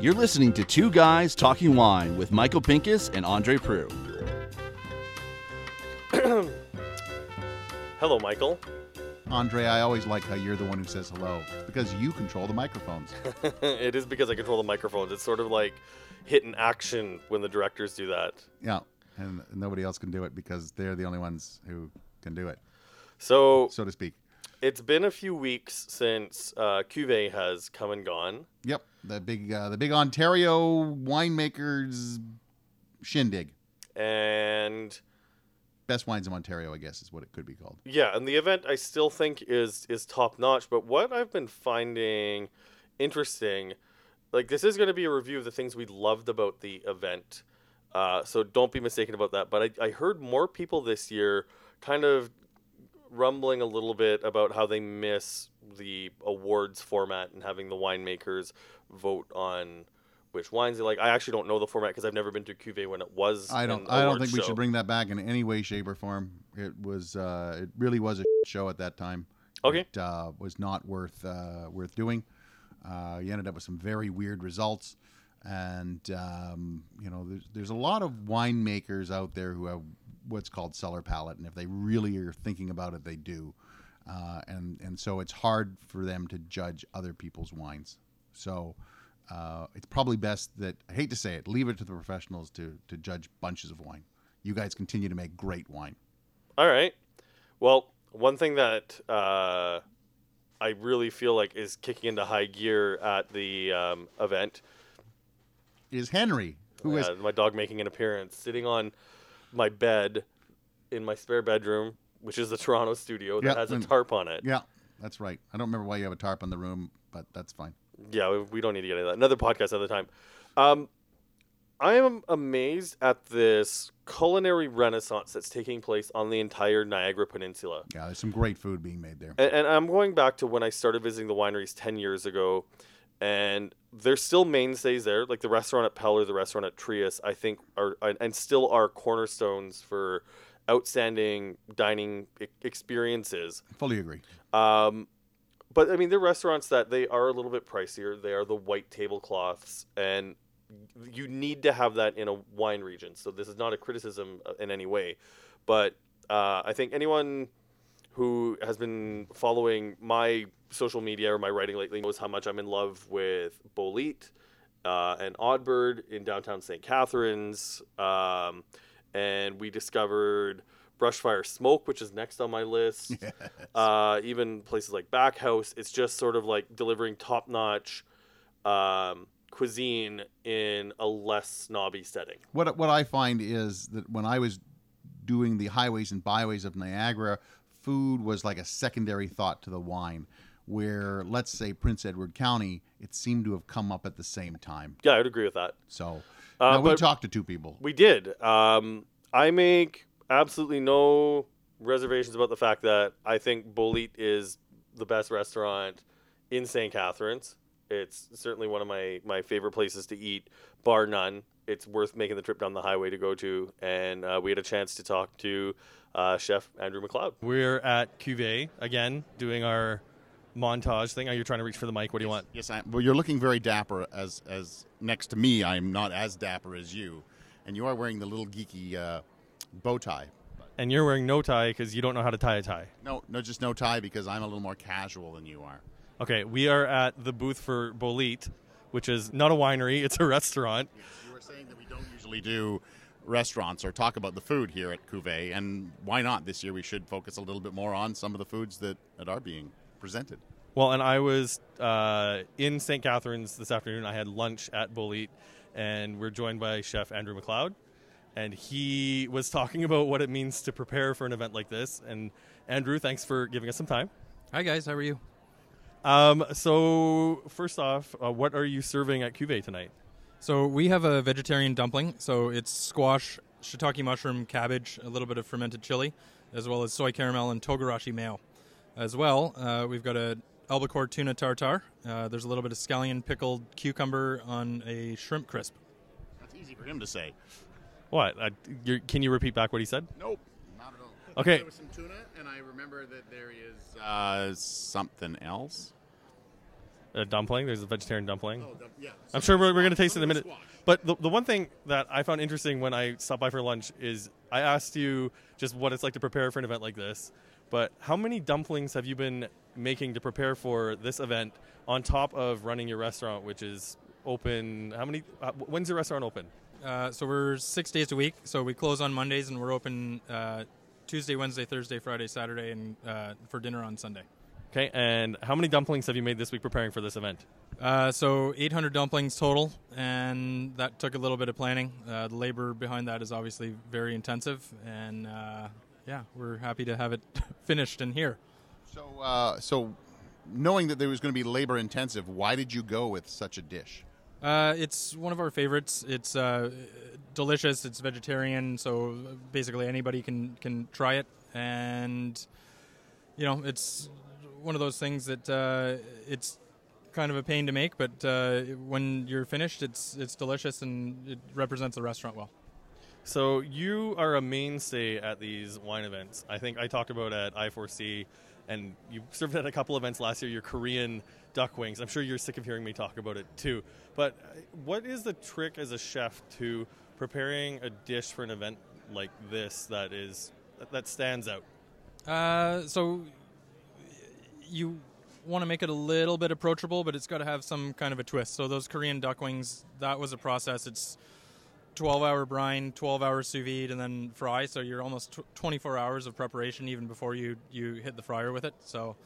You're listening to Two Guys Talking Wine with Michael Pinkus and Andre Proulx. Hello, Michael. Andre, I always like how you're the one who says hello It's because you control the microphones. it is because I control the microphones. It's sort of like hit hitting action when the directors do that. yeah, and nobody else can do it because they're the only ones who can do it, So so to speak. it's been a few weeks since uh, Cuvée has come and gone. Yep, the big uh, the big Ontario winemakers shindig. And Best wines in Ontario, I guess, is what it could be called. yeah, and the event I still think is is top notch. But what I've been finding interesting, like this is going to be a review of the things we loved about the event. Uh, so don't be mistaken about that. But I, I heard more people this year kind of rumbling a little bit about how they miss the awards format and having the winemakers vote on which wines they like. I actually don't know the format because I've never been to Cuvée when it was. I don't I don't think we should bring that back in any way, shape, or form. It was uh, it really was a show at that time. Okay. It uh, was not worth uh, worth doing. Uh, you ended up with some very weird results, and um, you know there's there's a lot of winemakers out there who have what's called cellar palate, and if they really are thinking about it, they do. Uh, and and so it's hard for them to judge other people's wines. So uh, it's probably best that I hate to say it, leave it to the professionals to to judge bunches of wine. You guys continue to make great wine. All right. Well, one thing that uh, I really feel like is kicking into high gear at the um, event. Is Henry, who is uh, my dog making an appearance, sitting on my bed in my spare bedroom, which is the Toronto studio that Yep, has a tarp on it. yeah, that's right. I don't remember why you have a tarp on the room, but that's fine. Yeah, we, we don't need to get into that. Another podcast another time. Um, I am amazed at this culinary renaissance that's taking place on the entire Niagara Peninsula. Yeah, there's some great food being made there. And, and I'm going back to when I started visiting the wineries 10 years ago, and there's still mainstays there, like the restaurant at Peller, the restaurant at Trius, I think, are and- still are cornerstones for outstanding dining experiences. Fully agree. Um, but I mean, they're restaurants that they are a little bit pricier. They are the white tablecloths, and you need to have that in a wine region. So this is not a criticism uh, in any way, but uh, I think anyone who has been following my social media or my writing lately knows how much I'm in love with Bolete uh, and Oddbird in downtown St. Catharines. Um, and we discovered Brushfire Smoke, which is next on my list. Uh, even places like Backhouse. It's just sort of like delivering top notch um, cuisine in a less snobby setting. What what I find is that when I was doing the highways and byways of Niagara, food was like a secondary thought to the wine. Where let's say Prince Edward County, it seemed to have come up at the same time. Yeah, I would agree with that. So Uh, we talked to two people. We did. Um, I make absolutely no reservations about the fact that I think Bolete is the best restaurant in St. Catharines. It's certainly one of my, my favorite places to eat, bar none. It's worth making the trip down the highway to go to. And uh, we had a chance to talk to uh, Chef Andrew McLeod. We're at Cuvée again, doing our montage thing. Are you trying to reach for the mic? What do you want? Yes, I, well, you're looking very dapper. As as next to me, I'm not as dapper as you, and you are wearing the little geeky uh, bow tie. And you're wearing no tie because you don't know how to tie a tie. No, no, just no tie because I'm a little more casual than you are. Okay, we are at the booth for Bolete, which is not a winery; it's a restaurant. You were saying that we don't usually do restaurants or talk about the food here at Cuvée, and why not this year? We should focus a little bit more on some of the foods that, that are being presented. Well, and I was uh, in St. Catharines this afternoon. I had lunch at Bolete, and we're joined by Chef Andrew McLeod. And he was talking about what it means to prepare for an event like this. And Andrew, thanks for giving us some time. Hi guys, how are you? Um, so, first off, uh, what are you serving at Cuvée tonight? So we have a vegetarian dumpling. So it's squash, shiitake mushroom, cabbage, a little bit of fermented chili, as well as soy caramel and togarashi mayo. As well, uh, we've got a albacore tuna tartar. Uh, there's a little bit of scallion pickled cucumber on a shrimp crisp. That's easy for him to say. What? Uh, you're, can you repeat back what he said? Nope, not at all. Okay. There was some tuna, and I remember that there is uh, something else. A dumpling. There's a vegetarian dumpling. Oh, the, yeah. I'm sure we're, we're going to taste it in a minute. squash. But the, the one thing that I found interesting when I stopped by for lunch is I asked you just what it's like to prepare for an event like this. But how many dumplings have you been making to prepare for this event on top of running your restaurant, which is open? How many? Uh, when's your restaurant open? Uh, so we're six days a week. So we close on Mondays and we're open uh, Tuesday, Wednesday, Thursday, Friday, Saturday, and uh, for dinner on Sunday. Okay, and how many dumplings have you made this week preparing for this event? Uh, so 800 dumplings total, and that took a little bit of planning. Uh, the labor behind that is obviously very intensive, and uh, yeah, we're happy to have it finished and here. So, uh, so knowing that there was going to be labor intensive, why did you go with such a dish? Uh, it's one of our favorites. It's uh, delicious. It's vegetarian, so basically anybody can can try it, and you know, it's one of those things that uh, it's kind of a pain to make, but uh, when you're finished, it's it's delicious and it represents the restaurant well. So you are a mainstay at these wine events. I think I talked about at I4C, and you served at a couple events last year. Your Korean duck wings. I'm sure you're sick of hearing me talk about it too. But uh, what is the trick as a chef to preparing a dish for an event like this that is that stands out? Uh, so you want to make it a little bit approachable, but it's got to have some kind of a twist. So those Korean duck wings, that was a process. It's 12 hour brine, 12 hour sous vide, and then fry. So you're almost tw 24 hours of preparation even before you, you hit the fryer with it. So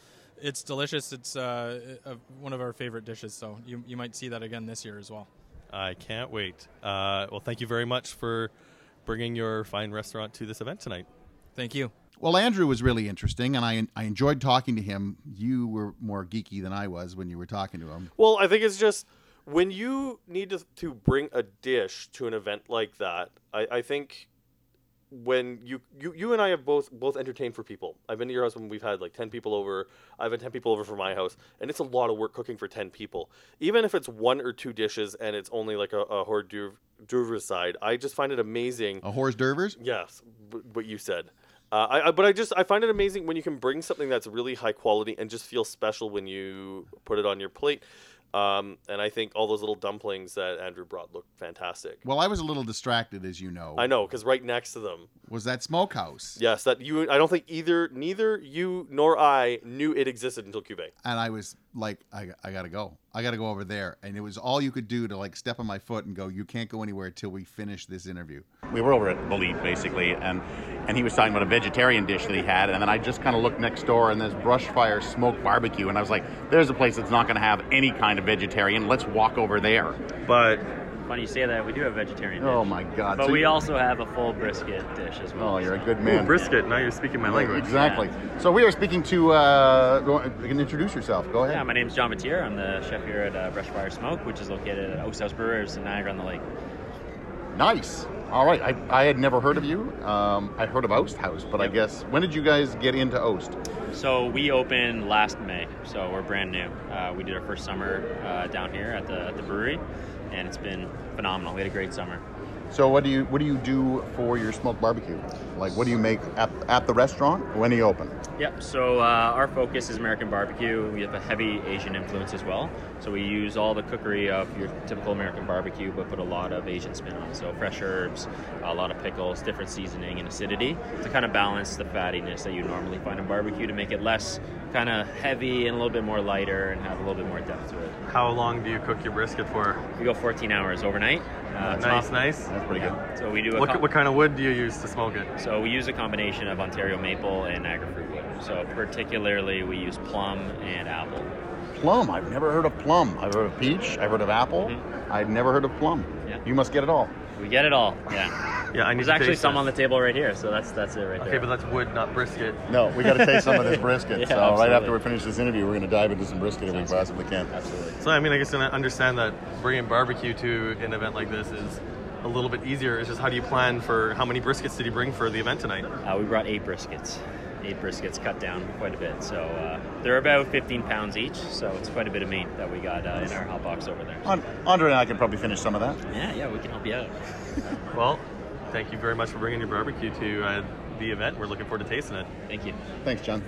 it's delicious. It's uh, one of our favorite dishes. So you, you might see that again this year as well. I can't wait. Uh, well, thank you very much for bringing your fine restaurant to this event tonight. Thank you. Well, Andrew was really interesting, and I I enjoyed talking to him. You were more geeky than I was when you were talking to him. Well, I think it's just when you need to, to bring a dish to an event like that. I, I think when you, you you and I have both both entertained for people. I've been to your house when we've had like ten people over. I've had ten people over for my house, and it's a lot of work cooking for ten people. Even if it's one or two dishes and it's only like a, a hors d'oeuvre side, I just find it amazing. A hors dervers? Yes, b- what you said. Uh, I, I, but I just I find it amazing when you can bring something that's really high quality and just feel special when you put it on your plate. Um, and I think all those little dumplings that Andrew brought look fantastic. Well, I was a little distracted, as you know. I know because right next to them, Was that smokehouse? yes, that you. I don't think either neither you nor I knew it existed until Cuvée. And I was like, I, I gotta go. I gotta go over there. And it was all you could do to like step on my foot and go, you can't go anywhere until we finish this interview. we were over at Bolete basically, and and he was talking about a vegetarian dish that he had, and then I just kind of looked next door, and there's brush fire smoked barbecue, and I was like, there's a place that's not going to have any kind of vegetarian. Let's walk over there. But Funny you say that. We do have vegetarian. Oh my God! But So we you- also have a full brisket dish as well. Oh, you're a good man. brisket. Now you're speaking my language. Exactly. So we are speaking to. Uh, go, you can introduce yourself. Go ahead. Yeah, my name is John Matier. I'm the chef here at uh, Brush Fire Smoke, which is located at Oast House Brewers in Niagara on the Lake. Nice. All right. I, I had never heard of you. Um, I heard of Oast House, but I guess when did you guys get into Oast? So we opened last May, so we're brand new. Uh, we did our first summer uh, down here at the at the brewery, and it's been phenomenal. We had a great summer. So what do you what do you do for your smoked barbecue? Like what do you make at, at the restaurant when you open? Yep. So uh, our focus is American barbecue. We have a heavy Asian influence as well. So we use all the cookery of your typical American barbecue, but put a lot of Asian spin on it. So fresh herbs, a lot of pickles, different seasoning and acidity to kind of balance the fattiness that you normally find in barbecue to make it less kind of heavy and a little bit more lighter and have a little bit more depth to it. How long do you cook your brisket for? We go 14 hours overnight. Uh, it's nice, not- nice. That's pretty good. So we do a What, com- what kind of wood do you use to smoke it? So we use a combination of Ontario maple and Niagara fruit wood. So particularly we use plum and apple. Plum. I've never heard of plum. I've heard of peach. I've heard of apple. Mhm. I've never heard of plum. Yeah. You must get it all. We get it all. Yeah. Yeah, I need There's to actually taste some this. on the table right here, so that's that's it right there. Okay, there. but that's wood, not brisket. No, we got to taste some of this brisket. Yeah, so right absolutely. after we finish this interview, we're going to dive into some brisket if we Sounds possibly can. Absolutely. So I mean, I guess I understand that bringing barbecue to an event like this is a little bit easier. It's just how do you plan for how many briskets did you bring for the event tonight? Uh, we brought eight briskets. Eight briskets cut down quite a bit. So uh, they're about 15 pounds each, so it's quite a bit of meat that we got uh, in our hot box over there. An- Andre and I can probably finish some of that. Yeah, yeah, we can help you out. Well, thank you very much for bringing your barbecue to uh, the event. We're looking forward to tasting it. Thank you. Thanks, John.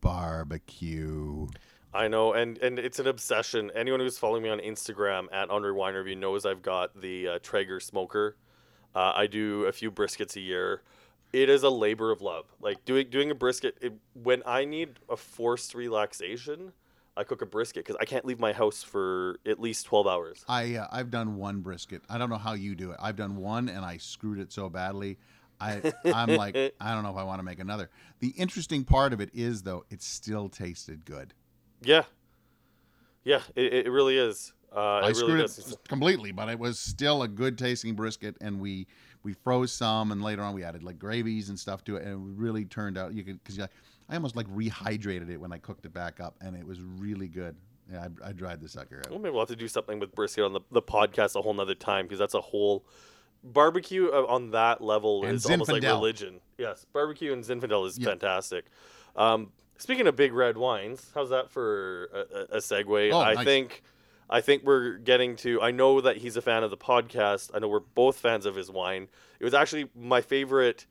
Barbecue. I know, and and it's an obsession. Anyone who's following me on Instagram at Andre Wine Review knows I've got the uh, Traeger smoker. Uh, I do a few briskets a year. It is a labor of love. Like doing doing a brisket. It, when I need a forced relaxation, I cook a brisket because I can't leave my house for at least twelve hours. I uh, I've done one brisket. I don't know how you do it. I've done one and I screwed it so badly. I I'm like I don't know if I want to make another. The interesting part of it is though it still tasted good. Yeah, yeah, it, it really is. Uh, I it really screwed does. it completely, but it was still a good tasting brisket, and we we froze some, and later on we added like gravies and stuff to it, and it really turned out you could because I almost like rehydrated it when I cooked it back up, and it was really good. Yeah, I, I dried the sucker out. Well, maybe we'll have to do something with brisket on the, the podcast a whole nother time because that's a whole barbecue uh, on that level And is almost like religion. Yes, barbecue and Zinfandel is Yeah. fantastic. Um, speaking of big red wines, how's that for a, a a segue? Oh, I nice. think I think we're getting to. I know that he's a fan of the podcast. I know we're both fans of his wine. It was actually my favorite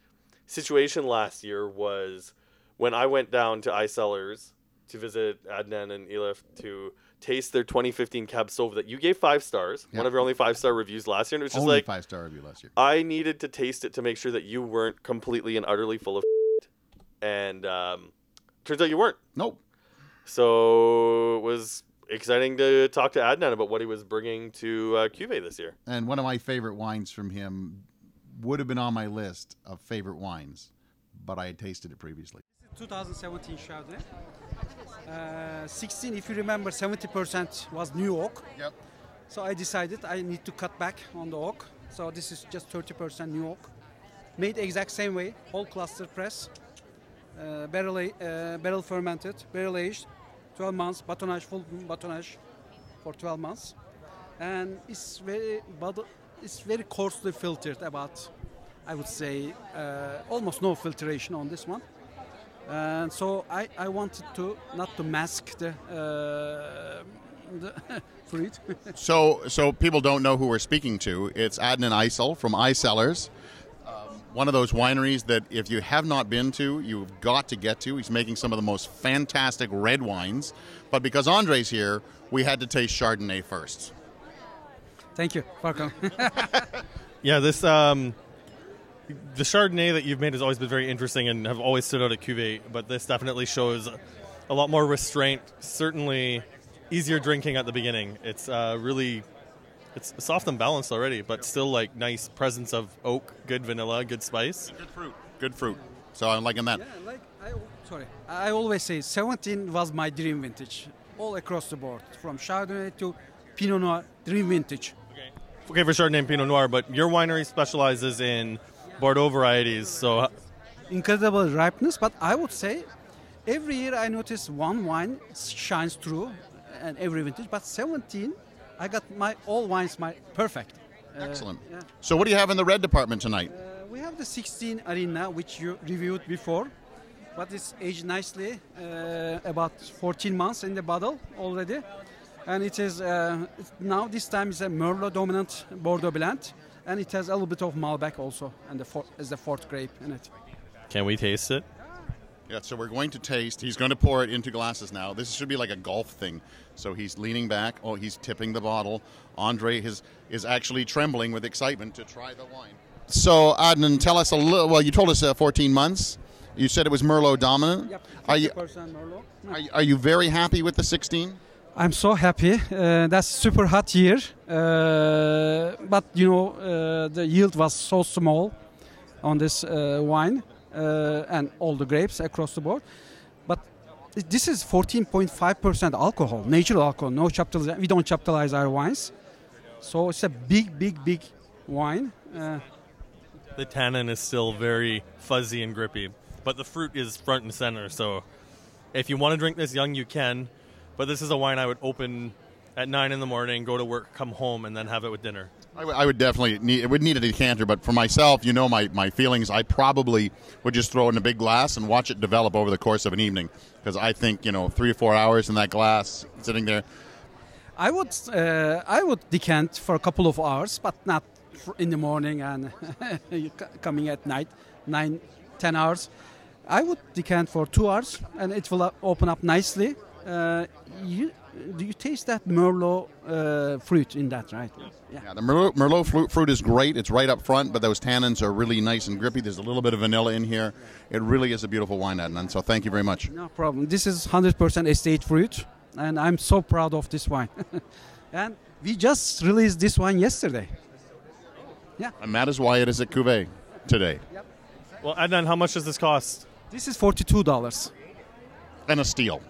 situation last year was when I went down to iCellars to visit Adnan and Elif to taste their 2015 Cab Sauv that you gave five stars. Yeah. One of your only five star reviews last year. And it was just Only like five star review last year. I needed to taste it to make sure that you weren't completely and utterly full of and um, turns out you weren't. Nope. So it was exciting to talk to Adnan about what he was bringing to uh, Cuvée this year. And one of my favorite wines from him would have been on my list of favorite wines, but I had tasted it previously. 2017 Chardonnay. Uh, 16, if you remember, 70% was new oak. Yep. So I decided I need to cut back on the oak. So this is just 30% new oak. Made exact same way, whole cluster press, uh, barrel, uh, barrel fermented, barrel aged, 12 months, batonnage, full batonnage for 12 months. And it's very, it's very coarsely filtered about, I would say, uh, almost no filtration on this one. And so I, I wanted to not to mask the, uh, the fruit. So, so people don't know who we're speaking to. It's Adnan Isel from iCellars, um, one of those wineries that if you have not been to, you've got to get to. He's making some of the most fantastic red wines, but because Andre's here, we had to taste Chardonnay first. Thank you. Welcome. Yeah, this um, the Chardonnay that you've made has always been very interesting and have always stood out at Cuvée, but this definitely shows a lot more restraint. Certainly easier drinking at the beginning. It's uh, really it's soft and balanced already, but still like nice presence of oak, good vanilla, good spice. Good fruit. Good fruit. So I'm liking that. Yeah, like I, sorry, I always say 17 was my dream vintage, all across the board, from Chardonnay to Pinot Noir, dream vintage. Okay, for Chardonnay and Pinot Noir, but your winery specializes in Bordeaux varieties. So Incredible ripeness, but I would say every year I notice one wine shines through, and every vintage. But 17, I got my all wines my perfect. Uh, Excellent. yeah. So what do you have in the red department tonight? Uh, we have the 16 Arena, which you reviewed before, but it's aged nicely, uh, about 14 months in the bottle already. And it is uh, now this time is a Merlot dominant Bordeaux blend, and it has a little bit of Malbec also, and the four, as the fourth grape in it. can we taste it? Yeah, so we're going to taste. He's going to pour it into glasses now. This should be like a golf thing. So he's leaning back. Oh, he's tipping the bottle. Andre is is actually trembling with excitement to try the wine. So Adnan, tell us a little. Well, you told us uh, 14 months. You said it was Merlot dominant. Yep, Are you 50% Merlot. are, you- are you very happy with the 16? I'm so happy. Uh, that's super hot year, uh, but you know uh, the yield was so small on this uh, wine and all the grapes across the board. But this is 14.5% alcohol, natural alcohol. No. We don't chaptalize our wines, so it's a big, big, big wine. Uh, The tannin is still very fuzzy and grippy, but the fruit is front and center. So, if you want to drink this young, you can. But this is a wine I would open at nine in the morning, go to work, come home, and then have it with dinner. I, w- I would definitely need. It would need a decanter, but for myself, you know my, my feelings. I probably would just throw it in a big glass and watch it develop over the course of an evening because I think you know three or four hours in that glass sitting there. I would uh, I would decant for a couple of hours, but not in the morning and coming at night. nine, ten hours. I would decant for two hours, and it will uh, open up nicely. Uh, you do you taste that Merlot uh, fruit in that, right? Yeah. Yeah, the Merlot, Merlot fruit, fruit is great. It's right up front, but those tannins are really nice and grippy. There's a little bit of vanilla in here. It really is a beautiful wine, Adnan. So thank you very much. No problem. This is 100% estate fruit, and I'm so proud of this wine. and we just released this wine yesterday. Yeah. And that is why it is at Cuvée today. Yep. Well, Adnan, how much does this cost? This is $42. And a steal.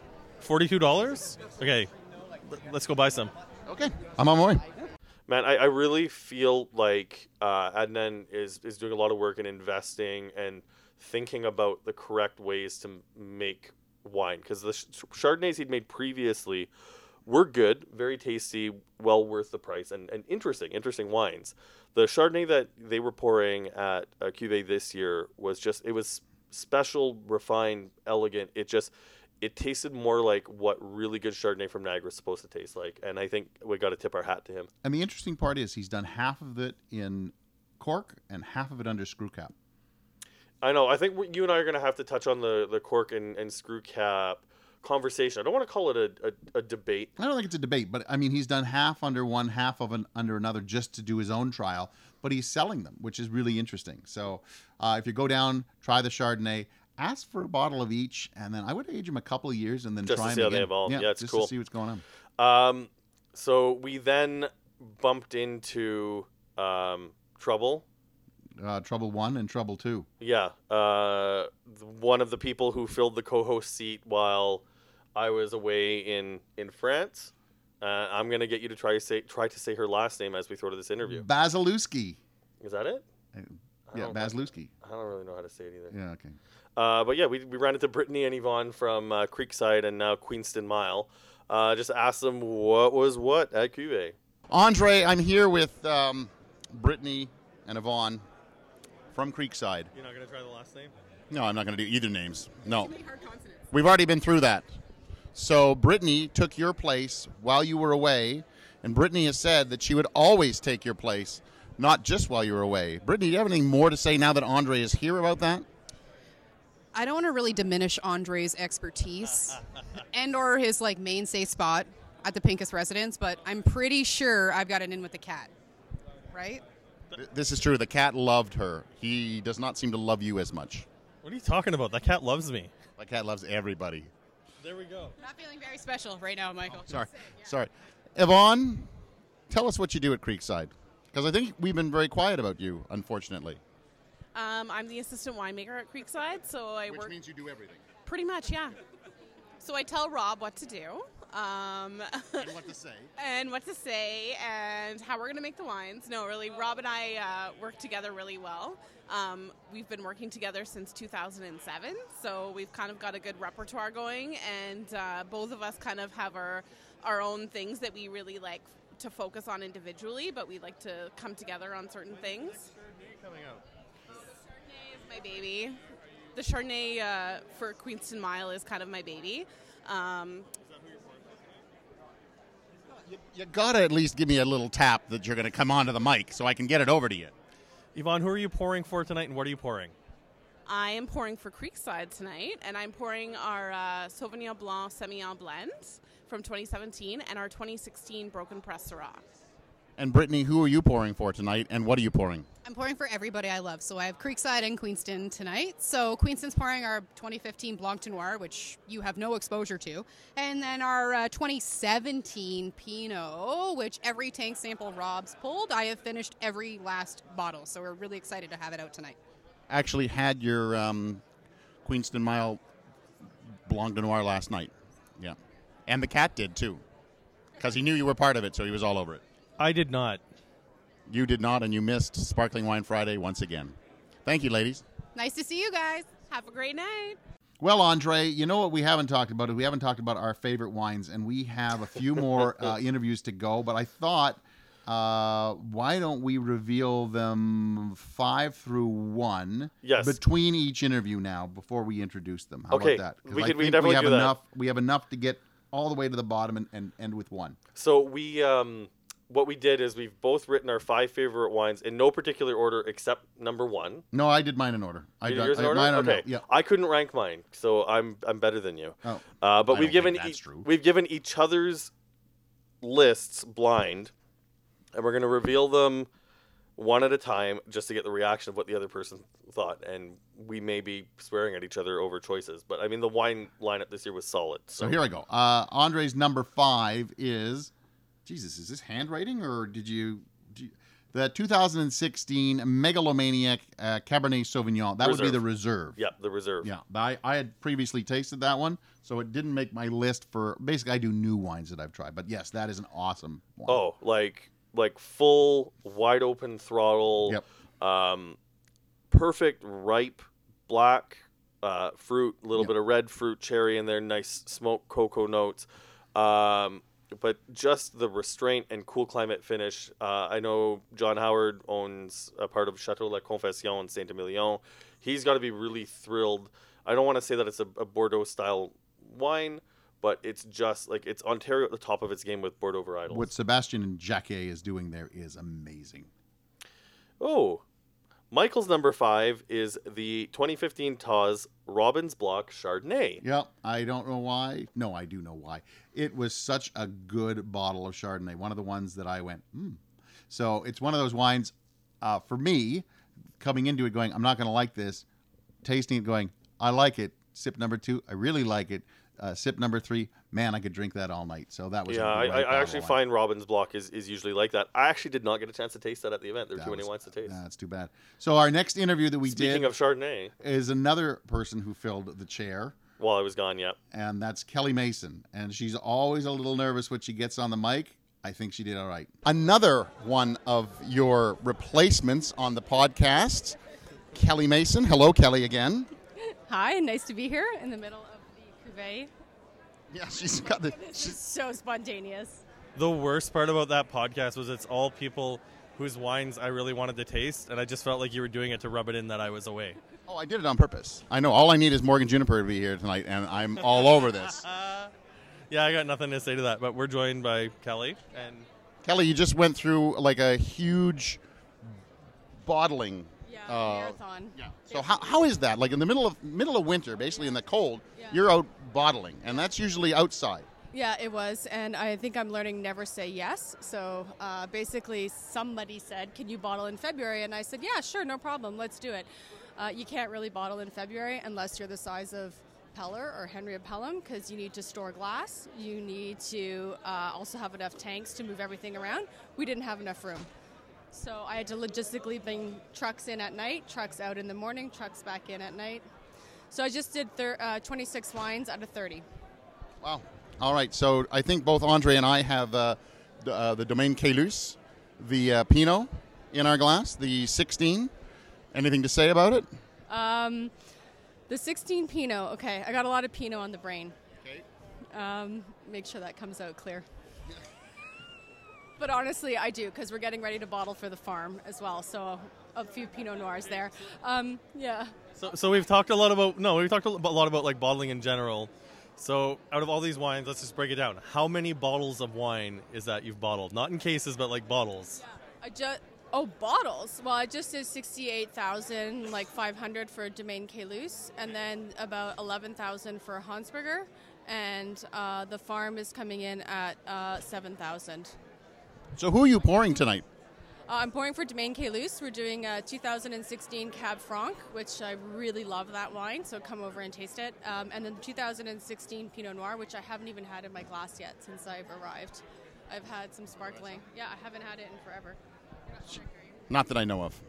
Forty-two dollars. Okay, l- let's go buy some. Okay, I'm on my way. Man, I, I really feel like uh, Adnan is, is doing a lot of work in investing and thinking about the correct ways to make wine. Because the sh- Chardonnays he'd made previously were good, very tasty, well worth the price, and, and interesting, interesting wines. The Chardonnay that they were pouring at uh, Cuvée this year was just, it was special, refined, elegant. It just, it tasted more like what really good Chardonnay from Niagara is supposed to taste like. And I think we got to tip our hat to him. And the interesting part is he's done half of it in cork and half of it under screw cap. I know. I think you and I are going to have to touch on the, the cork and, and screw cap conversation. I don't want to call it a, a, a debate. I don't think it's a debate, but I mean, he's done half under one, half of an under another, just to do his own trial. But he's selling them, which is really interesting. So, uh, if you go down, try the Chardonnay, ask for a bottle of each, and then I would age them a couple of years and then Just to try them see how they again. evolve. Yeah, it's just cool. to see what's going on. Um, so we then bumped into um, Trouble. Uh, trouble one and trouble two. Yeah. Uh, one of the people who filled the co host seat while I was away in, in France. Uh, I'm going to get you to try to, say, try to say her last name as we throw to this interview. Basilewski. Is that it? Uh, I Yeah, Basilewski. I don't really know how to say it either. Yeah, okay. Uh, but yeah, we, we ran into Brittany and Yvonne from uh, Creekside and now Queenston Mile. Uh, just asked them what was what at Cuvée. Andre, I'm here with um, Brittany and Yvonne from Creekside. You're not gonna try the last name. No, I'm not going to do either names. No. We've already been through that. So Brittany took your place while you were away, and Brittany has said that she would always take your place, not just while you were away. Brittany, do you have anything more to say now that Andre is here about that? I don't want to really diminish Andre's expertise and or his like mainstay spot at the Pinkus residence, but I'm pretty sure I've got it in with the cat. Right? This is true. The cat loved her. He does not seem to love you as much. What are you talking about? That cat loves me. The cat loves everybody. There we go. Not feeling very special right now, Michael. Sorry. Sorry. Yvonne, tell us what you do at Creekside. Because I think we've been very quiet about you, unfortunately. Um, I'm the assistant winemaker at Creekside, so I Which work means you do everything. pretty much, yeah. So I tell Rob what to do, um, And what to say. and what to say, and how we're going to make the wines. No, really, Rob and I uh, work together really well. Um, we've been working together since 2007, so we've kind of got a good repertoire going, and uh, both of us kind of have our our own things that we really like to focus on individually, but we like to come together on certain things. Coming out. Chardonnay is my baby. The Chardonnay uh, for Queenston Mile is kind of my baby. Um, You gotta at least give me a little tap that you're gonna come onto the mic so I can get it over to you. Yvonne, who are you pouring for tonight, and what are you pouring? I am pouring for Creekside tonight, and I'm pouring our uh, Sauvignon Blanc Semillon blend from 2017 and our 2016 Broken Press Syrah. And Brittany, who are you pouring for tonight, and what are you pouring? I'm pouring for everybody I love. So I have Creekside and Queenston tonight. So Queenston's pouring our 2015 Blanc de Noir, which you have no exposure to. And then our uh, 2017 Pinot, which every tank sample Rob's pulled. I have finished every last bottle. So we're really excited to have it out tonight. Actually, had your um, Queenston Mile Blanc de Noir last night. Yeah, and the cat did too, because he knew you were part of it, so he was all over it. I did not. You did not, and you missed Sparkling Wine Friday once again. Thank you, ladies. Nice to see you guys. Have a great night. Well, Andre, you know what we haven't talked about? is We haven't talked about our favorite wines, and we have a few more uh, interviews to go. But I thought, uh, why don't we reveal them five through one Yes. between each interview now before we introduce them? How Okay, about that? 'Cause we I could- think could definitely have do that. enough. We have enough to get all the way to the bottom and, and end with one. So we um, what we did is we've both written our five favorite wines in no particular order except number one. No, I did mine in order. I did got- yours in I- order? mine okay. Yeah. I couldn't rank mine, so I'm I'm better than you. Oh. Uh, but I we've given we've given each other's lists blind, and we're going to reveal them one at a time just to get the reaction of what the other person thought. And we may be swearing at each other over choices, but I mean the wine lineup this year was solid. So here I go. Uh, Andre's number five is, Jesus, is this handwriting or did you? do you- the 2016 Megalomaniac uh, Cabernet Sauvignon. That would be the reserve. Yeah, the reserve. Yeah, I, I had previously tasted that one, so it didn't make my list for. Basically, I do new wines that I've tried, but yes, that is an awesome wine. Oh, like like full wide open throttle. Yep. Um, perfect ripe black uh, fruit, a little Yep. bit of red fruit, cherry in there, nice smoked cocoa notes. Um, but just the restraint and cool climate finish. Uh, I know John Howard owns a part of Chateau La Confession in Saint Emilion. He's got to be really thrilled. I don't want to say that it's a, a Bordeaux style wine, but it's just like it's Ontario at the top of its game with Bordeaux varietals. What Sebastian and Jacquey is doing there is amazing. Oh, Michael's number five is the 2015 Tawse Robyn's Block Chardonnay. Yeah, I don't know why. No, I do know why. It was such a good bottle of Chardonnay. One of the ones that I went, hmm. So it's one of those wines uh, for me coming into it going, I'm not going to like this. Tasting it going, I like it. Sip number two, I really like it. Uh, sip number three, man, I could drink that all night. So that was Yeah, a I, great I, I actually find Robyn's Block is, is usually like that. I actually did not get a chance to taste that at the event. There were That too many was- wines to taste. That's too bad. So our next interview that we Speaking did of Chardonnay, is another person who filled the chair. while I was gone, yeah. and that's Kelly Mason. And she's always a little nervous when she gets on the mic. I think she did all right. Another one of your replacements on the podcast, Kelly Mason. Hello, Kelly, again. Hi, nice to be here in the middle of the cuvee. Yeah, she's got the. This is so spontaneous. The worst part about that podcast was it's all people whose wines I really wanted to taste, and I just felt like you were doing it to rub it in that I was away. Oh, I did it on purpose. I know. All I need is Morgan Juniper to be here tonight, and I'm all over this. Yeah, I got nothing to say to that, but we're joined by Kelly, and Kelly, you just went through like a huge bottling. Yeah, uh, marathon. Yeah. So how, how is that? Like in the middle of middle of winter, basically in the cold, you're out bottling, and that's usually outside. Yeah, it was, and I think I'm learning never say yes. So uh, basically, somebody said, "Can you bottle in February?" And I said, "Yeah, sure, no problem. Let's do it." Uh, you can't really bottle in February unless you're the size of Peller or Henry of Pelham because you need to store glass. You need to uh, also have enough tanks to move everything around. We didn't have enough room. So I had to logistically bring trucks in at night, trucks out in the morning, trucks back in at night. So I just did thir- uh, 26 wines out of 30. Wow. All right. So I think both Andre and I have uh, d- uh, the Domaine Queylus, the uh, Pinot in our glass, the 16. Anything to say about it? Um, the 16 Pinot. Okay, I got a lot of Pinot on the brain. Okay. Um, make sure that comes out clear. But honestly, I do because we're getting ready to bottle for the farm as well. So a few Pinot Noirs there. Um, yeah. So, so we've talked a lot about no, we've talked a lot about like bottling in general. So out of all these wines, let's just break it down. How many bottles of wine is that you've bottled? Not in cases, but like bottles. I just oh bottles. Well, I just did sixty-eight thousand, like five hundred for Domaine Queylus, and then about eleven thousand for Hansberger, and uh, the farm is coming in at uh, seven thousand. So who are you pouring tonight? Uh, I'm pouring for Domaine Queylus. We're doing a 2016 Cab Franc, which I really love that wine, so come over and taste it. Um, and then the 2016 Pinot Noir, which I haven't even had in my glass yet since I've arrived. I've had some sparkling. Yeah, I haven't had it in forever. Not that I know of.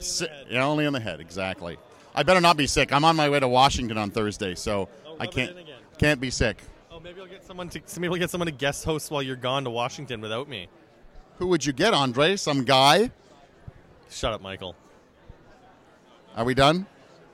Si- Yeah, only in the head. Exactly. I better not be sick. I'm on my way to Washington on Thursday, so Oh, I can't can't be sick. Oh, maybe I'll get someone to maybe I'll get someone to guest host while you're gone to Washington without me. Who would you get, Andre? Some guy? Shut up, Michael. Are we done?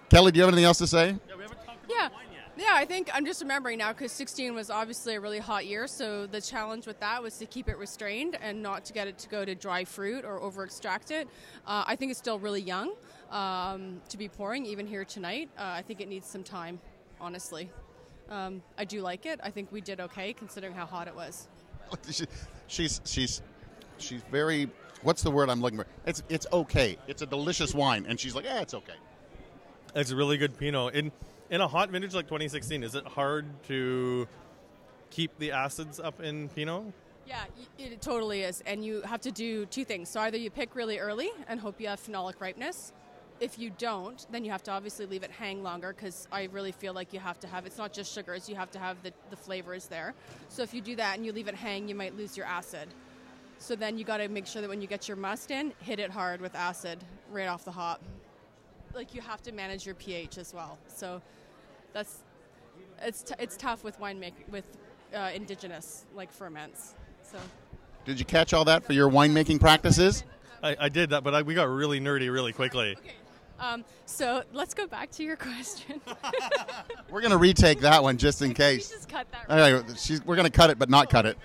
Kelly, do you have anything else to say? Yeah. We haven't talked about yeah. wine yet. Yeah, I think I'm just remembering now because 16 was obviously a really hot year. So the challenge with that was to keep it restrained and not to get it to go to dry fruit or over extract it. Uh, I think it's still really young um, to be pouring, even here tonight. Uh, I think it needs some time, honestly. Um, I do like it. I think we did okay considering how hot it was. she's she's she's very. What's the word I'm looking for? It's it's okay. It's a delicious wine, and she's like, yeah, it's okay. It's a really good Pinot. In in a hot vintage like 2016, is it hard to keep the acids up in Pinot? Yeah, it totally is. And you have to do two things. So either you pick really early and hope you have phenolic ripeness. If you don't, then you have to obviously leave it hang longer because I really feel like you have to have it's not just sugars, you have to have the, the flavors there. So if you do that and you leave it hang, you might lose your acid. So then you got to make sure that when you get your must in, hit it hard with acid right off the hop. Like you have to manage your pH as well. So that's it's t- it's tough with winemaking with uh, indigenous like ferments. So Did you catch all that for your winemaking practices? I, I did that, but I, we got really nerdy really quickly. um, so let's go back to your question. We're gonna retake that one just in case. just cut that. All right, she's, we're gonna cut it, but not cut it.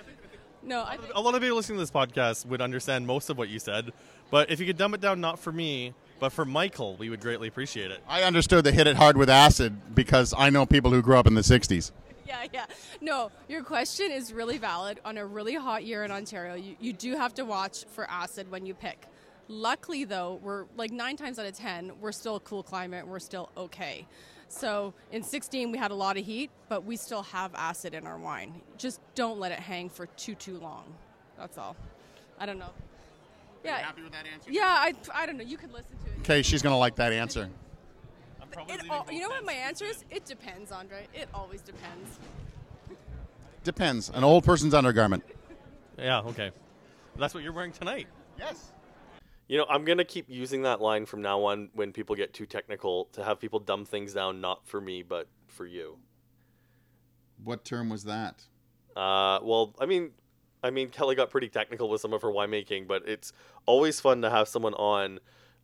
No, I think A lot of people listening to this podcast would understand most of what you said, but if you could dumb it down, not for me, but for Michael, we would greatly appreciate it. I understood the hit it hard with acid because I know people who grew up in the '60s. yeah, yeah. No, your question is really valid. On a really hot year in Ontario, you, you do have to watch for acid when you pick. Luckily, though, we're like nine times out of ten, we're still a cool climate. We're still okay. So in 16, we had a lot of heat, but we still have acid in our wine. Just don't let it hang for too, too long. That's all. I don't know. Yeah. happy with that answer? Yeah, I, I don't know. You could listen to it. Okay, she's gonna like that answer. It all, you know what my answer is? It depends, Andre. It always depends. Depends. An old person's undergarment. Yeah, okay. That's what you're wearing tonight. Yes. You know, I'm gonna keep using that line from now on when people get too technical to have people dumb things down, not for me, but for you. What term was that? Uh, well, I mean, I mean, Kelly got pretty technical with some of her winemaking, but it's always fun to have someone on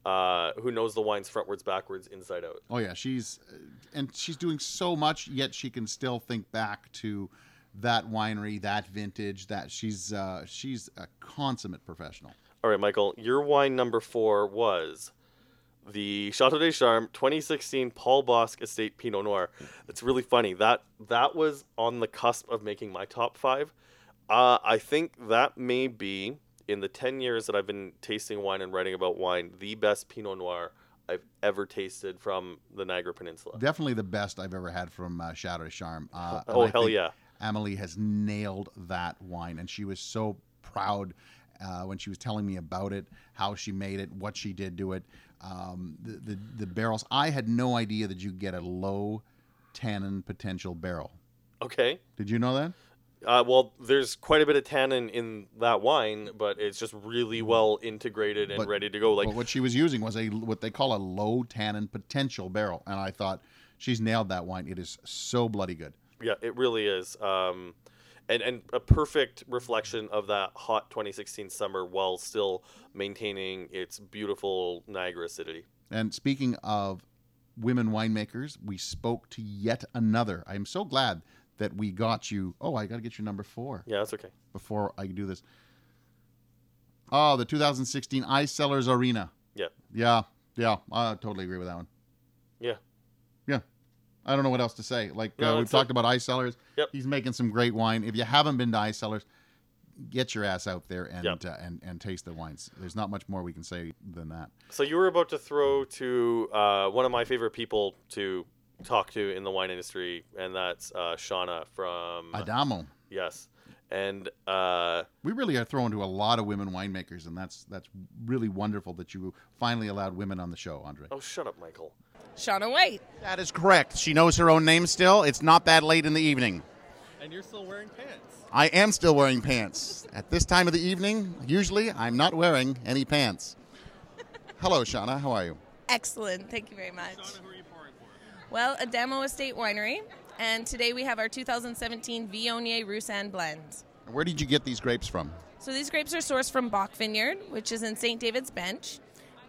uh, who knows the wines frontwards, backwards, inside out. Oh yeah, she's and she's doing so much, yet she can still think back to that winery, that vintage. That she's uh, she's a consummate professional. All right, Michael, your wine number four was the Chateau des Charmes 2016 Paul Bosc Estate Pinot Noir. It's really funny. That that was on the cusp of making my top five. Uh, I think that may be in the 10 years that I've been tasting wine and writing about wine, the best Pinot Noir I've ever tasted from the Niagara Peninsula. Definitely the best I've ever had from uh, Chateau des Charmes. Uh, Oh, hell yeah. Amelie has nailed that wine, and she was so proud uh, when she was telling me about it, how she made it, what she did to it. Um, the, the the barrels. I had no idea that you get a low tannin potential barrel. Okay. Did you know that? Uh, well, there's quite a bit of tannin in that wine, but it's just really well integrated and But- ready to go. Like but what she was using was a what they call a low tannin potential barrel, and I thought she's nailed that wine. It is so bloody good. Yeah, it really is. Um, and, and a perfect reflection of that hot 2016 summer while still maintaining its beautiful Niagara acidity. And speaking of women winemakers, we spoke to yet another. I am so glad that we got you. Oh, I got to get your number four. Yeah, that's okay. Before I do this. Oh, the 2016 iCellars Arena. Yeah. Yeah, yeah, I totally agree with that one. I don't know what else to say. Like No, uh, we've talked it. about iCellars. Yep. He's making some great wine. If you haven't been to iCellars, get your ass out there and Yep. uh, and and taste the wines. There's not much more we can say than that. So you were about to throw to uh, one of my favorite people to talk to in the wine industry, and that's uh, Shauna from Adamo. Yes, and uh, We really are throwing to a lot of women winemakers, and that's that's really wonderful that you finally allowed women on the show, Andre. oh, shut up, Michael. Shauna White. That is correct. She knows her own name still. It's not that late in the evening. And you're still wearing pants. I am still wearing pants. At this time of the evening, usually I'm not wearing any pants. Hello, Shauna. How are you? Excellent. Thank you very much. Well, Adamo Estate Winery, and today we have our 2017 Viognier Roussanne blend. Where did you get these grapes from? So these grapes are sourced from Bach Vineyard, which is in St. David's Bench,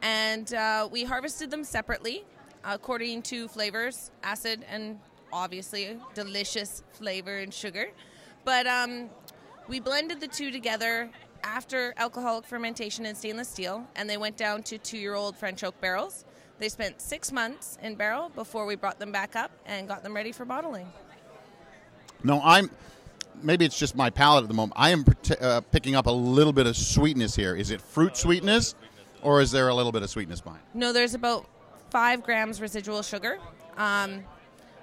and uh, we harvested them separately according to flavors, acid, and obviously delicious flavor and sugar. But um, we blended the two together after alcoholic fermentation in stainless steel, and they went down to two-year-old French oak barrels. They spent six months in barrel before we brought them back up and got them ready for bottling. No, I'm. maybe it's just my palate at the moment. I am uh, picking up a little bit of sweetness here. Is it fruit sweetness, or is there a little bit of sweetness behind? No, there's about five grams residual sugar. Um,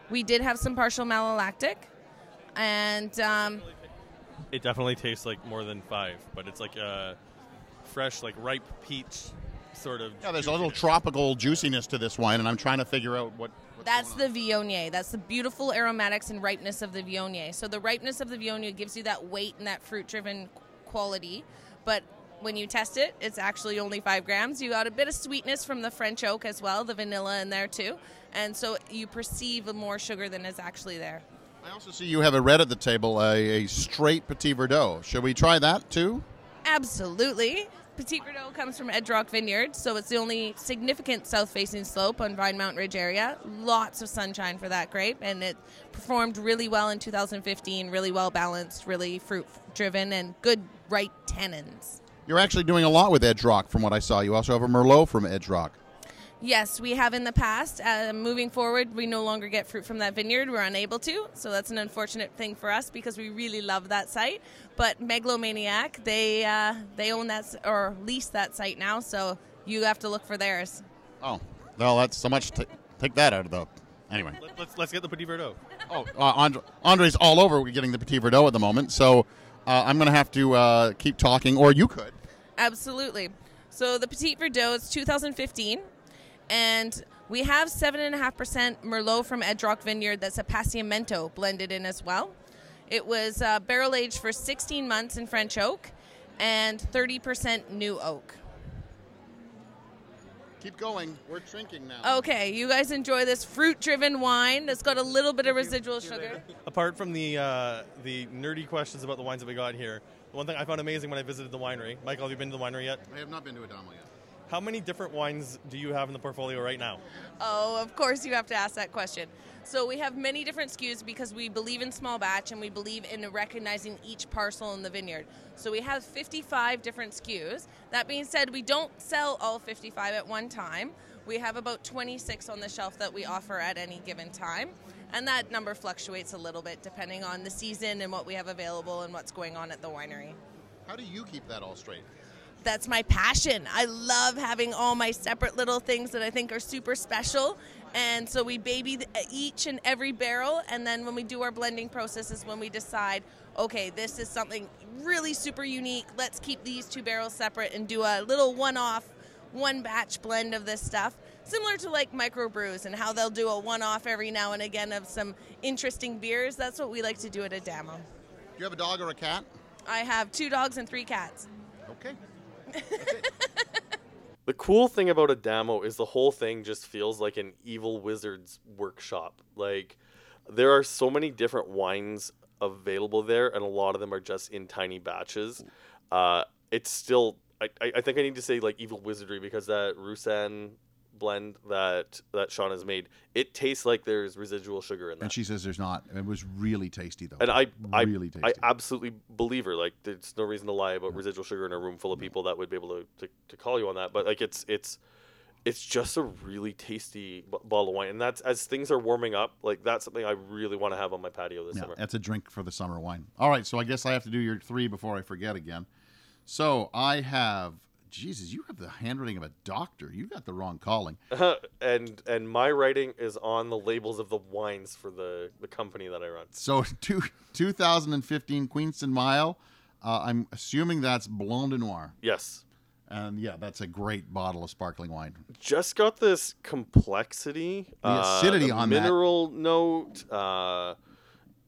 we did have some partial malolactic, and um, It definitely tastes like more than five, but it's like a fresh, like ripe peach sort of. Yeah, there's a little tropical juiciness to this wine, and I'm trying to figure out what. that's the Viognier. That's the beautiful aromatics and ripeness of the Viognier. So the ripeness of the Viognier gives you that weight and that fruit-driven quality, but when you test it, it's actually only five grams. You got a bit of sweetness from the French oak as well, the vanilla in there too, and so you perceive more sugar than is actually there. I also see you have a red at the table, a, a straight Petit Verdot. Should we try that too? Absolutely. Petit Verdot comes from Edge Rock Vineyard, so it's the only significant south-facing slope on Vinemount Ridge area. Lots of sunshine for that grape, and it performed really well in 2015. Really well balanced, really fruit-driven, and good ripe tannins. You're actually doing a lot with Edge Rock, from what I saw. You also have a Merlot from Edge Rock. Yes, we have in the past. Uh, moving forward, we no longer get fruit from that vineyard. We're unable to, so that's an unfortunate thing for us because we really love that site. But Megalomaniac, they uh, they own that or lease that site now, so you have to look for theirs. Oh, well, that's so much. To take that out of the. Anyway, Let, let's let's get the Petit Verdot. Oh, uh, Andre, Andre's all over we're getting the Petit Verdot at the moment, so uh, I'm going to have to uh, keep talking, or you could. Absolutely. So the Petit Verdot is 2015, and we have 7.5% Merlot from Edge Rock Vineyard that's appassimento blended in as well. It was uh, barrel aged for 16 months in French oak and 30% new oak. Keep going. We're drinking now. Okay, you guys enjoy this fruit driven wine that's got a little bit of residual sugar. Apart from the uh, the nerdy questions about the wines that we got here, the one thing I found amazing when I visited the winery. Michael, have you been to the winery yet? I have not been to Adamo yet. How many different wines do you have in the portfolio right now? Oh, of course you have to ask that question. So we have many different SKUs because we believe in small batch and we believe in recognizing each parcel in the vineyard. So we have 55 different SKUs. That being said, we don't sell all 55 at one time. We have about 26 on the shelf that we offer at any given time. And that number fluctuates a little bit depending on the season and what we have available and what's going on at the winery. How do you keep that all straight? that's my passion. I love having all my separate little things that I think are super special. And so we baby each and every barrel. And then when we do our blending process is when we decide, okay, this is something really super unique. Let's keep these two barrels separate and do a little one off, one batch blend of this stuff. Similar to like microbrews and how they'll do a one off every now and again of some interesting beers. That's what we like to do at Adamo. Do you have a dog or a cat? I have two dogs and three cats. Okay. The cool thing about Adamo is the whole thing just feels like an evil wizard's workshop. Like there are so many different wines available there, and a lot of them are just in tiny batches. Uh, it's still, I, I I think I need to say like evil wizardry because that Roussanne blend that that Sean has made, it tastes like there's residual sugar in that. And she says there's not. It was really tasty, though. And I, I, really tasty. I absolutely believe her. Like, there's no reason to lie about residual sugar in a room full of people that would be able to, to, to call you on that. But like, it's it's it's just a really tasty b- bottle of wine, and that's as things are warming up. Like, that's something I really want to have on my patio this yeah, summer. that's a drink for the summer wine. All right, so I guess I have to do your three before I forget again. So I have, Jesus, you have the handwriting of a doctor. You got the wrong calling. and and my writing is on the labels of the wines for the the company that I run. So two, 2015 Queenston Mile. Uh, I'm assuming that's Blanc de Noir. Yes. And yeah, that's a great bottle of sparkling wine. just got this complexity, The uh, acidity the on that. mineral note. Uh,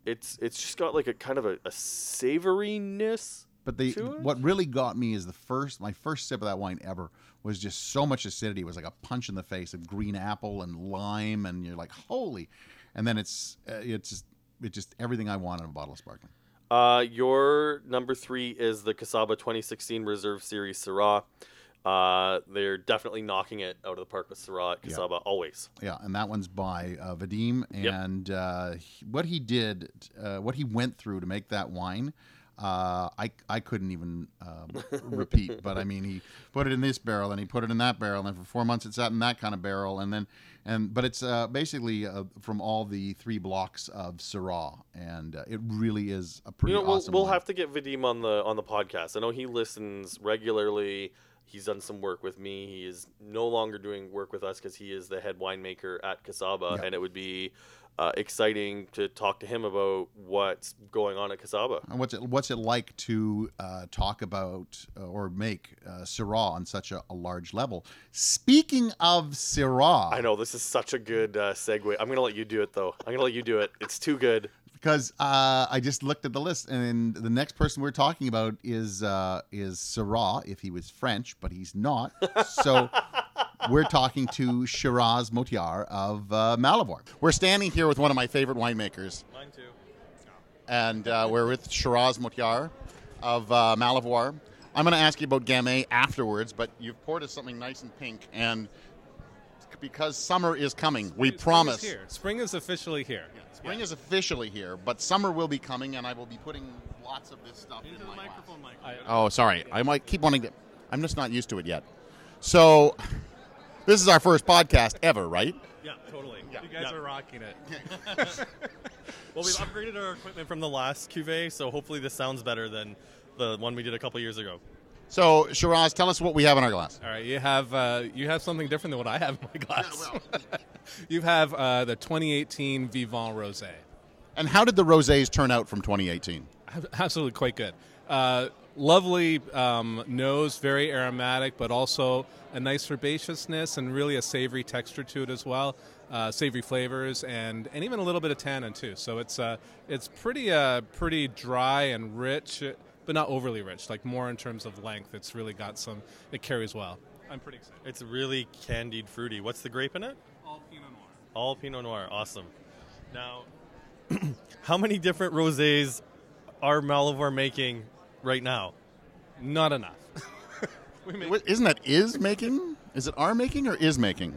it's it's just got like a kind of a, a savoriness. But the to what really got me is the first my first sip of that wine ever was just so much acidity. It was like a punch in the face of green apple and lime, and you're like, holy! And then it's uh, it's just, it's just everything I want in a bottle of sparkling. Uh, your number three is the Kacaba 2016 Reserve Series Syrah. Uh, they're definitely knocking it out of the park with Syrah at Yeah. Kacaba always. Yeah, and that one's by uh, Vadim, Yep. and uh, he- what he did, uh, what he went through to make that wine. Uh, I I couldn't even um, repeat, but I mean, he put it in this barrel and he put it in that barrel, and for four months it sat in that kind of barrel, and then and but it's uh, basically uh, from all the three blocks of Syrah, and uh, it really is a pretty you know, awesome. we'll, we'll have to get Vadim on the on the podcast. I know he listens regularly. He's done some work with me. He is no longer doing work with us because he is the head winemaker at Kacaba, Yeah. and it would be uh, exciting to talk to him about what's going on at Kacaba. And what's it what's it like to uh, talk about uh, or make uh, Syrah on such a, a large level? Speaking of Syrah, I know this is such a good uh, segue. I'm gonna let you do it though. I'm gonna let you do it. It's too good. Because uh, I just looked at the list, and the next person we're talking about is uh, is Syrah, if he was French, but he's not. So we're talking to Shiraz Mottiar of uh, Malivoire. We're standing here with one of my favorite winemakers, Mine too. and uh, we're with Shiraz Mottiar of uh, Malivoire. I'm going to ask you about Gamay afterwards, but you've poured us something nice and pink, and because summer is coming, we Spring is promise. here. Spring is officially here. Spring is officially here, but summer will be coming, and I will be putting lots of this stuff Into in the my glass. microphone, Mike. Oh, sorry. I might keep wanting to. I'm just not used to it yet. So, this is our first podcast ever, right? Yeah, totally. Yeah. You guys Yeah. are rocking it. well, we've upgraded our equipment from the last cuvee, so hopefully this sounds better than the one we did a couple years ago. So, Shiraz, tell us what we have in our glass. All right, you have uh, you have something different than what I have in my glass. you have uh, the 2018 Vivant Rosé. And how did the rosés turn out from 2018? Absolutely, quite good. Uh, lovely um, nose, very aromatic, but also a nice herbaceousness and really a savory texture to it as well. Uh, savory flavors and, and even a little bit of tannin too. So it's uh, it's pretty uh, pretty dry and rich, but not overly rich. Like more in terms of length. It's really got some. It carries well. I'm pretty excited. It's really candied fruity. What's the grape in it? All Pinot Noir. All Pinot Noir. Awesome. Now, how many different rosés are Malivoire making right now? Not enough. Wait, Isn't that is making? Is it are making or is making?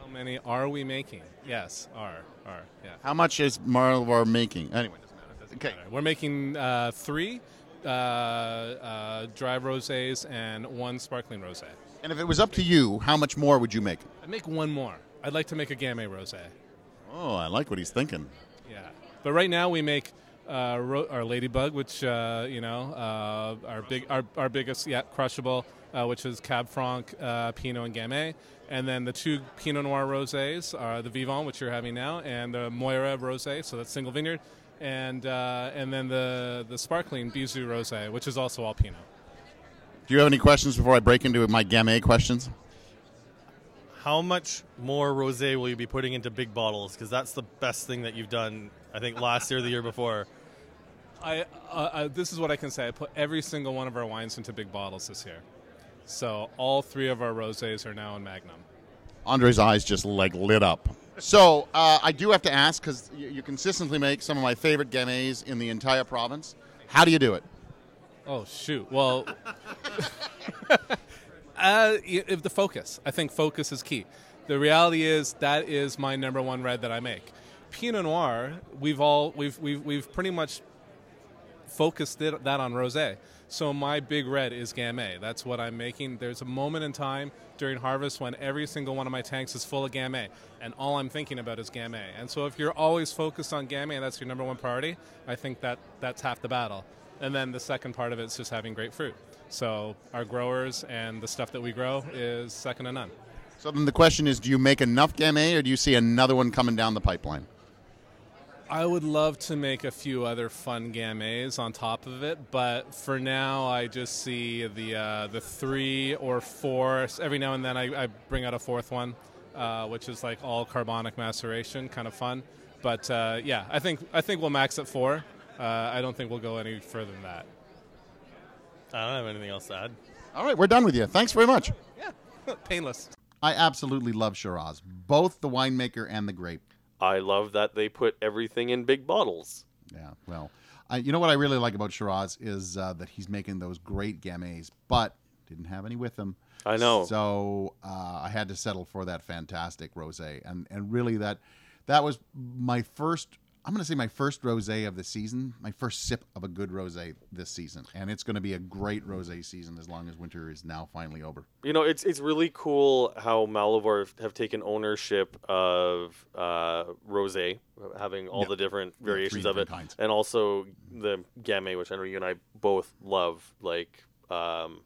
How many are we making? Yes, are are yeah. How much is Malivoire making? Anyway, doesn't matter. Okay. We're making uh, three uh, uh, dry rosés and one sparkling rosé. And if it was up to you, how much more would you make? I'd make one more. I'd like to make a Gamay rosé. Oh, I like what he's thinking. Yeah, but right now we make uh, ro- our Ladybug, which uh, you know uh, our big our, our biggest yeah crushable, uh, which is Cab Franc, uh, Pinot, and Gamay, and then the two Pinot Noir rosés are the Vivant, which you're having now, and the Moira rosé, so that's single vineyard, and uh, and then the the sparkling Bisou rosé, which is also all Pinot. Do you have any questions before I break into my Gamay questions? How much more rosé will you be putting into big bottles? Because that's the best thing that you've done. I think last year, or the year before. I, uh, uh, this is what I can say. I put every single one of our wines into big bottles this year. So all three of our rosés are now in Magnum. Andre's eyes just like lit up. So uh, I do have to ask because you, you consistently make some of my favorite Gamays in the entire province. How do you do it? Oh shoot! Well, uh, if the focus, I think focus is key. The reality is that is my number one red that I make. Pinot Noir, we've all we've we've we've pretty much focused it, that on rosé. So my big red is Gamay. That's what I'm making. There's a moment in time during harvest when every single one of my tanks is full of Gamay, and all I'm thinking about is Gamay. And so if you're always focused on Gamay and that's your number one priority, I think that that's half the battle. And then the second part of it is just having great fruit. So our growers and the stuff that we grow is second to none. So then the question is, do you make enough Gamay or do you see another one coming down the pipeline? I would love to make a few other fun Gamays on top of it, but for now, I just see the uh, the three or four. Every now and then, I, I bring out a fourth one, uh, which is like all carbonic maceration, kind of fun. But uh, yeah, I think I think we'll max at four. Uh, I don't think we'll go any further than that. I don't have anything else to add. All right, we're done with you. Thanks very much. Yeah, painless. I absolutely love Shiraz, both the winemaker and the grape. I love that they put everything in big bottles. Yeah, well, I, you know what I really like about Shiraz is uh, that he's making those great Gamay, but didn't have any with him. I know. So uh, I had to settle for that fantastic rosé, and and really that that was my first I'm going to say my first rosé of the season, my first sip of a good rosé this season, and it's going to be a great rosé season as long as winter is now finally over. You know, it's it's really cool how Malivoire have taken ownership of uh, rosé, having all Yeah. the different variations of it, kinds. and also the Gamay, which I know you and I both love. Like um,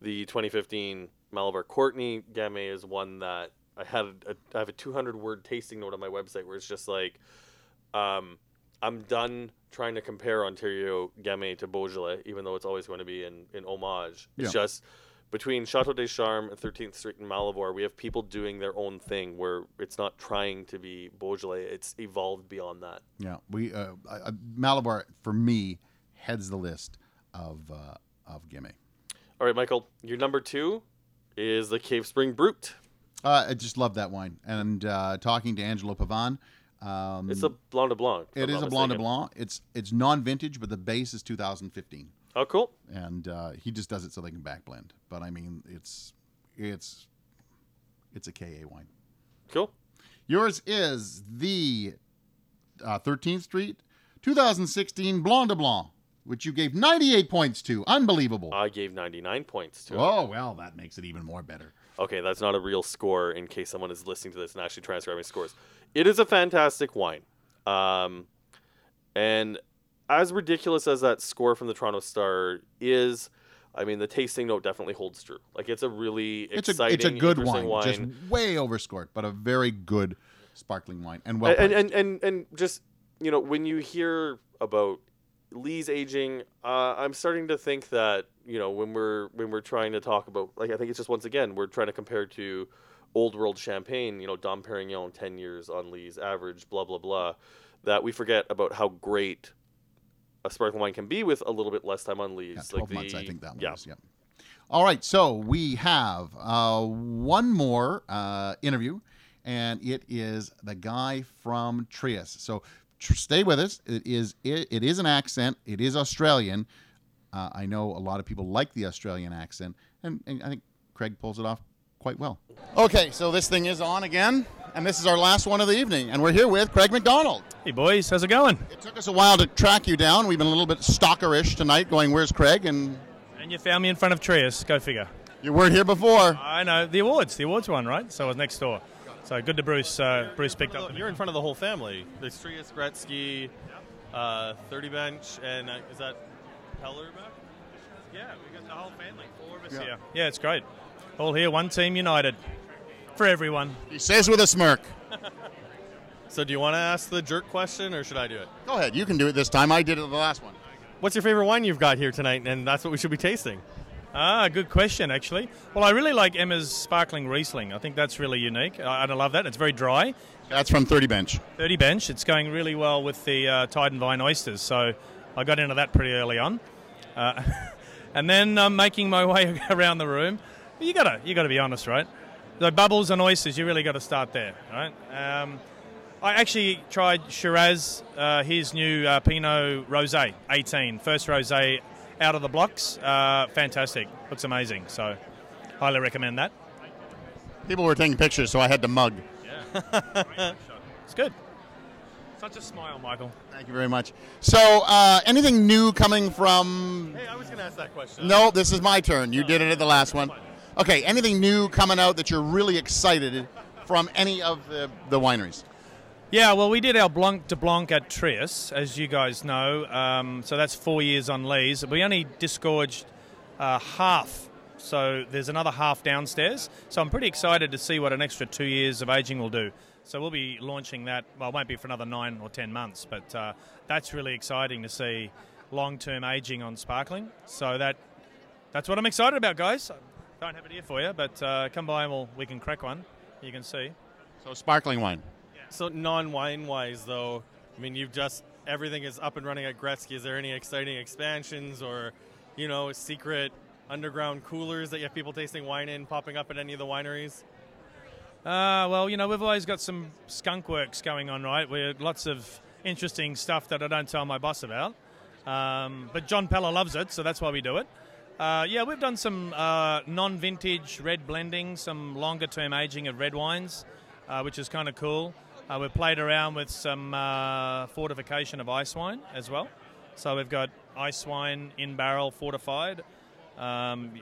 the 2015 Malivoire Courtney Gamay is one that I had. A, I have a 200 word tasting note on my website where it's just like, um, I'm done trying to compare Ontario Gamay to Beaujolais, even though it's always going to be in in homage. It's Yeah. just between Chateau des Charmes and 13th Street and Malivoire, we have people doing their own thing where it's not trying to be Beaujolais; it's evolved beyond that. Yeah, we uh, uh, Malivoire for me heads the list of uh, of Gamay. All right, Michael, your number two is the Cave Spring Brut. Uh, I just love that wine. And uh, talking to Angelo Pavan, um, It's a Blanc de Blanc. It is a Blanc de. Blanc. It's it's non-vintage, but the base is 2015. Oh, cool. And uh, he just does it so they can back blend. But I mean, it's it's it's a KA wine. Cool. Yours is the uh, 13th Street 2016 Blanc de Blanc, which you gave 98 points to. Unbelievable. I gave 99 points to it. Oh well, that makes it even more better. Okay, that's not a real score in case someone is listening to this and actually transcribing scores. It is a fantastic wine. Um, and as ridiculous as that score from the Toronto Star is, I mean, the tasting note definitely holds true. Like, it's a really It's a exciting, it's a good wine, wine. just way overscored, but a very good sparkling wine and well. and, and, and, and just, you know, when you hear about lees aging, uh, I'm starting to think that you know when we're when we're trying to talk about like I think it's just once again we're trying to compare to old world champagne, you know, Dom Perignon, ten years on lees average, blah blah blah, that we forget about how great a sparkling wine can be with a little bit less time on lees. Yeah, 12 like the, months, I think that yeah. was. Yep. All right, so we have uh, one more uh, interview, and it is the guy from Trius. So tr- stay with us. It is it, it is an accent. It is Australian. Uh, I know a lot of people like the Australian accent, and, and I think Craig pulls it off quite well. Okay, so this thing is on again, and this is our last one of the evening, and we're here with Craig McDonald. Hey boys, how's it going? It took us a while to track you down. We've been a little bit stalkerish tonight, going, "Where's Craig?" and And you found me in front of Trius. Go figure. You weren't here before. I know the awards. The awards one, right? So I was next door. So good to Bruce. Uh, Bruce picked up. You're in front of the whole family. There's Trius, Gretzky, uh, 30 bench, and uh, is that Peller back? Yeah, we got the whole family. Four of us Yeah. here. Yeah, it's great. All here, one team united for everyone. He says with a smirk. So do you want to ask the jerk question, or should I do it? Go ahead. You can do it this time. I did it the last one. What's your favorite wine you've got here tonight? And that's what we should be tasting. Ah, good question, actually. Well, I really like Emma's sparkling Riesling. I think that's really unique. I, I love that. It's very dry. That's from 30 Bench. 30 Bench. It's going really well with the uh, Tide and Vine oysters, so I got into that pretty early on. Uh, and then I'm making my way around the room. You gotta, you gotta be honest, right? The bubbles and oysters, you really got to start there, right? Um, I actually tried Shiraz, uh, his new uh, Pinot Rosé, 18, first rosé out of the blocks. Uh, fantastic, looks amazing. So, highly recommend that. People were taking pictures, so I had to mug. It's good. Such a smile, Michael. Thank you very much. So, uh, anything new coming from? Hey, I was going to ask that question. No, this is my turn. You did it at the last one. Okay, anything new coming out that you're really excited from any of the, the wineries? Yeah, well, we did our Blanc de Blanc at Trius, as you guys know. Um, so that's four years on lees. We only disgorged uh, half, so there's another half downstairs. So I'm pretty excited to see what an extra two years of aging will do. So we'll be launching that. Well, it won't be for another nine or ten months, but uh, that's really exciting to see long-term aging on sparkling. So that that's what I'm excited about, guys. I Don't have it here for you, but uh, come by and we'll, we can crack one. You can see. So sparkling wine. So non-wine wise, though, I mean, you've just everything is up and running at Gretzky. Is there any exciting expansions or, you know, secret underground coolers that you have people tasting wine in popping up at any of the wineries? Uh, well, you know, we've always got some skunk works going on, right? We're lots of interesting stuff that I don't tell my boss about. Um, but John Peller loves it, so that's why we do it. Uh, yeah, we've done some uh, non-vintage red blending, some longer-term aging of red wines, uh, which is kind of cool. Uh, we've played around with some uh, fortification of ice wine as well. So we've got ice wine in barrel fortified. Um,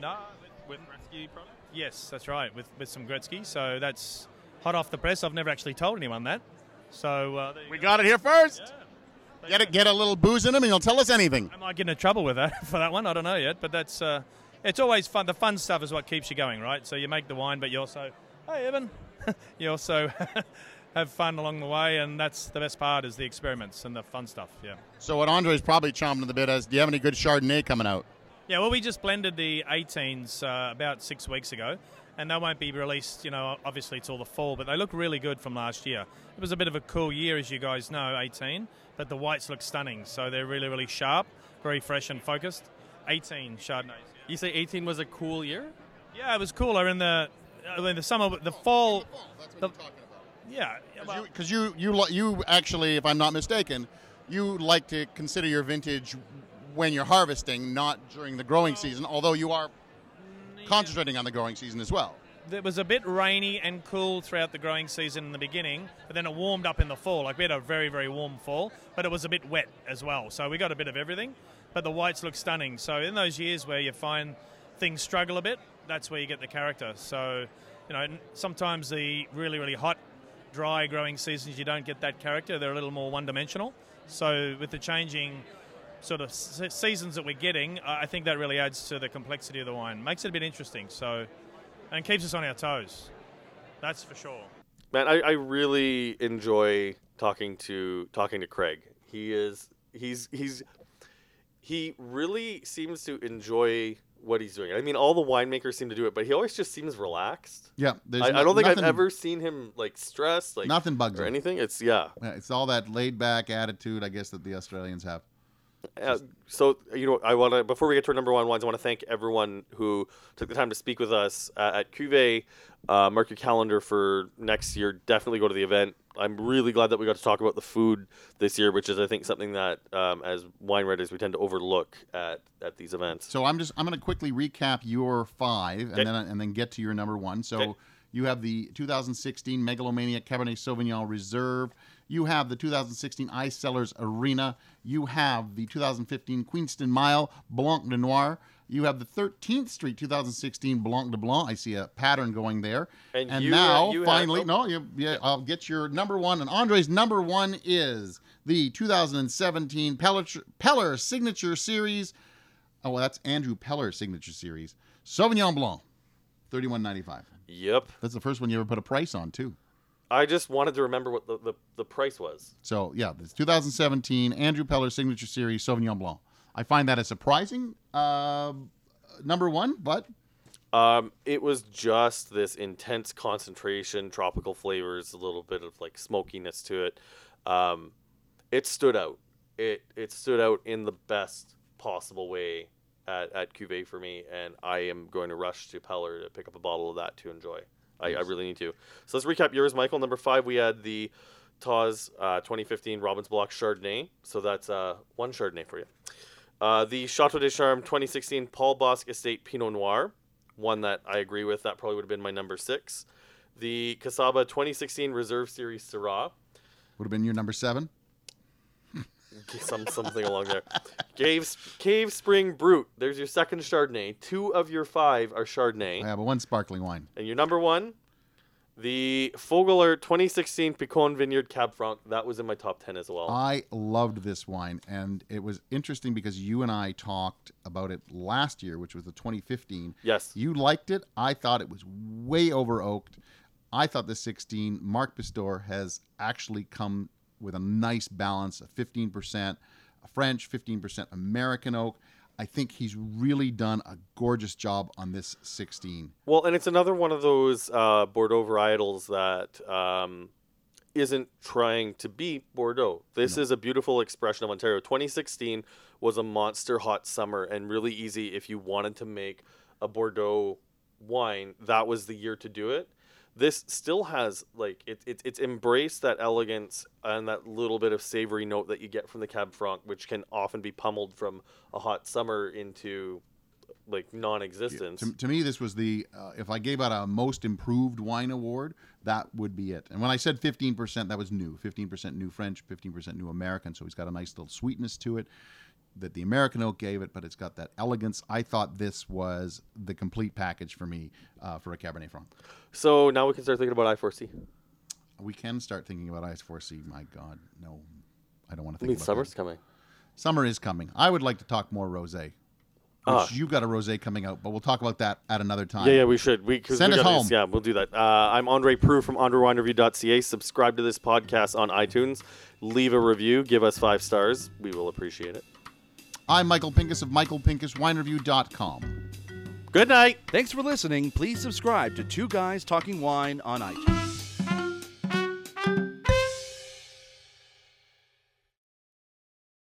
no, with, with Gretzky product. Yes, that's right, with with some Gretzky. So that's hot off the press. I've never actually told anyone that. So uh, We go. got it here first. Get it, get a little booze in him, and he'll tell us anything. I might get into trouble with that for that one. I don't know yet, but that's uh, it's always fun. The fun stuff is what keeps you going, right? So you make the wine, but you also, hey Evan, you also have fun along the way, and that's the best part is the experiments and the fun stuff. Yeah. So what Andre's probably chomping at the bit is, do you have any good Chardonnay coming out? Yeah, well, we just blended the 18s uh, about six weeks ago, and they won't be released, you know, obviously till the fall, but they look really good from last year. It was a bit of a cool year, as you guys know, 18, but the whites look stunning, so they're really, really sharp, very fresh and focused. 18 Chardonnays. You say 18 was a cool year? Yeah, it was cool. I in the uh, in the summer, the fall. the- Yeah, Because you, you, li- you actually, if I'm not mistaken, you like to consider your vintage when you're harvesting, not during the growing season. Although you are concentrating on the growing season as well. it was a bit rainy and cool throughout the growing season in the beginning, but then it warmed up in the fall. Like we had a very, very warm fall, but it was a bit wet as well. So we got a bit of everything, but the whites look stunning. So in those years where you find things struggle a bit, that's where you get the character. So, you know, sometimes the really, really hot, dry growing seasons, you don't get that character. They're a little more one dimensional. So with the changing sort of seasons that we're getting, I think that really adds to the complexity of the wine. Makes it a bit interesting. So, and keeps us on our toes. That's for sure. Man, I, I really enjoy talking to talking to Craig. He is he's he's he really seems to enjoy what he's doing. I mean, all the winemakers seem to do it, but he always just seems relaxed. Yeah, I, I don't think nothing- I've ever seen him like stressed, like Nothing bugs or him. anything. It's yeah. Yeah, it's all that laid back attitude, I guess, that the Australians have. Uh, so you know, I want to before we get to our number one wines, I want to thank everyone who took the time to speak with us uh, at Cuvée. Uh, mark your calendar for next year. Definitely go to the event. I'm really glad that we got to talk about the food this year, which is I think something that um, as wine writers we tend to overlook at, at these events. So I'm just I'm going to quickly recap your five Okay. and then and then get to your number one. So Okay. you have the 2016 Megalomaniac Cabernet Sauvignon Reserve. You have the 2016 iCellars Arena. You have the 2015 Queenston Mile Blanc de Noir. You have the 13th Street 2016 Blanc de Blanc. I see a pattern going there. And you, uh, now, have- finally, oh. no, you, yeah, I'll get your number one. And Andre's number one is the 2017 Peller, Peller Signature Series. Oh, well, that's Andrew Peller signature series. Sauvignon Blanc, thirty-one ninety-five. Yep. That's the first one you ever put a price on, too. I just wanted to remember what the, the, the price was. So yeah, this 2017 Andrew Peller signature series Sauvignon Blanc. I find that a surprising uh, number one, but Um, it was just this intense concentration, tropical flavors, a little bit of like smokiness to it. Um, it stood out. It it stood out in the best possible way at, at Cuvée for me, and I am going to rush to Peller to pick up a bottle of that to enjoy. I, I really need to. So let's recap yours, Michael. Number five, we had the Tawse uh, 2015 Robyn's Block Chardonnay. So that's uh, one Chardonnay for you. Uh, the Chateau des Charmes 2016 Paul Bosc Estate Pinot Noir, one that I agree with. That probably would have been my number six. The Kacaba 2016 Reserve Series Syrah, would have been your number seven. some something along there. Cave Cave Spring Brut. There's your second Chardonnay. Two of your five are Chardonnay. I have one sparkling wine. And your number one, the Fogler 2016 Picon Vineyard Cab Franc. That was in my top 10 as well. I loved this wine, and it was interesting because you and I talked about it last year, which was the 2015. Yes. You liked it. I thought it was way over oaked. I thought the 16 Mark Pistor has actually come with a nice balance of 15% French, 15% American oak. I think he's really done a gorgeous job on this 16. Well, and it's another one of those uh, Bordeaux varietals that um, isn't trying to be Bordeaux. This is a beautiful expression of Ontario. 2016 was a monster hot summer and really easy if you wanted to make a Bordeaux wine. That was the year to do it. This still has like it, it, it's embraced that elegance and that little bit of savory note that you get from the Cab Franc, which can often be pummeled from a hot summer into like non-existence. To, to me, this was the uh, if I gave out a most improved wine award, that would be it. And when I said 15%, that was new. 15% new French, 15% new American. So he's got a nice little sweetness to it that the American oak gave it, but it's got that elegance. I thought this was the complete package for me uh, for a Cabernet Franc. So now we can start thinking about I4C. We can start thinking about I4C. My God, no, I don't want to I think mean, about summer's that. coming. Summer is coming. I would like to talk more rosé. Which Ah. you got a rosé coming out, but we'll talk about that at another time. Yeah, yeah, we should. We Send we us home. Yeah, we'll do that. Uh, I'm Andre Proulx from AndreWineReview.ca. Subscribe to this podcast on iTunes. Leave a review. Give us five stars. We will appreciate it. I'm Michael Pinkus of MichaelPinkusWineReview.com. Good night. Thanks for listening. Please subscribe to Two Guys Talking Wine on iTunes.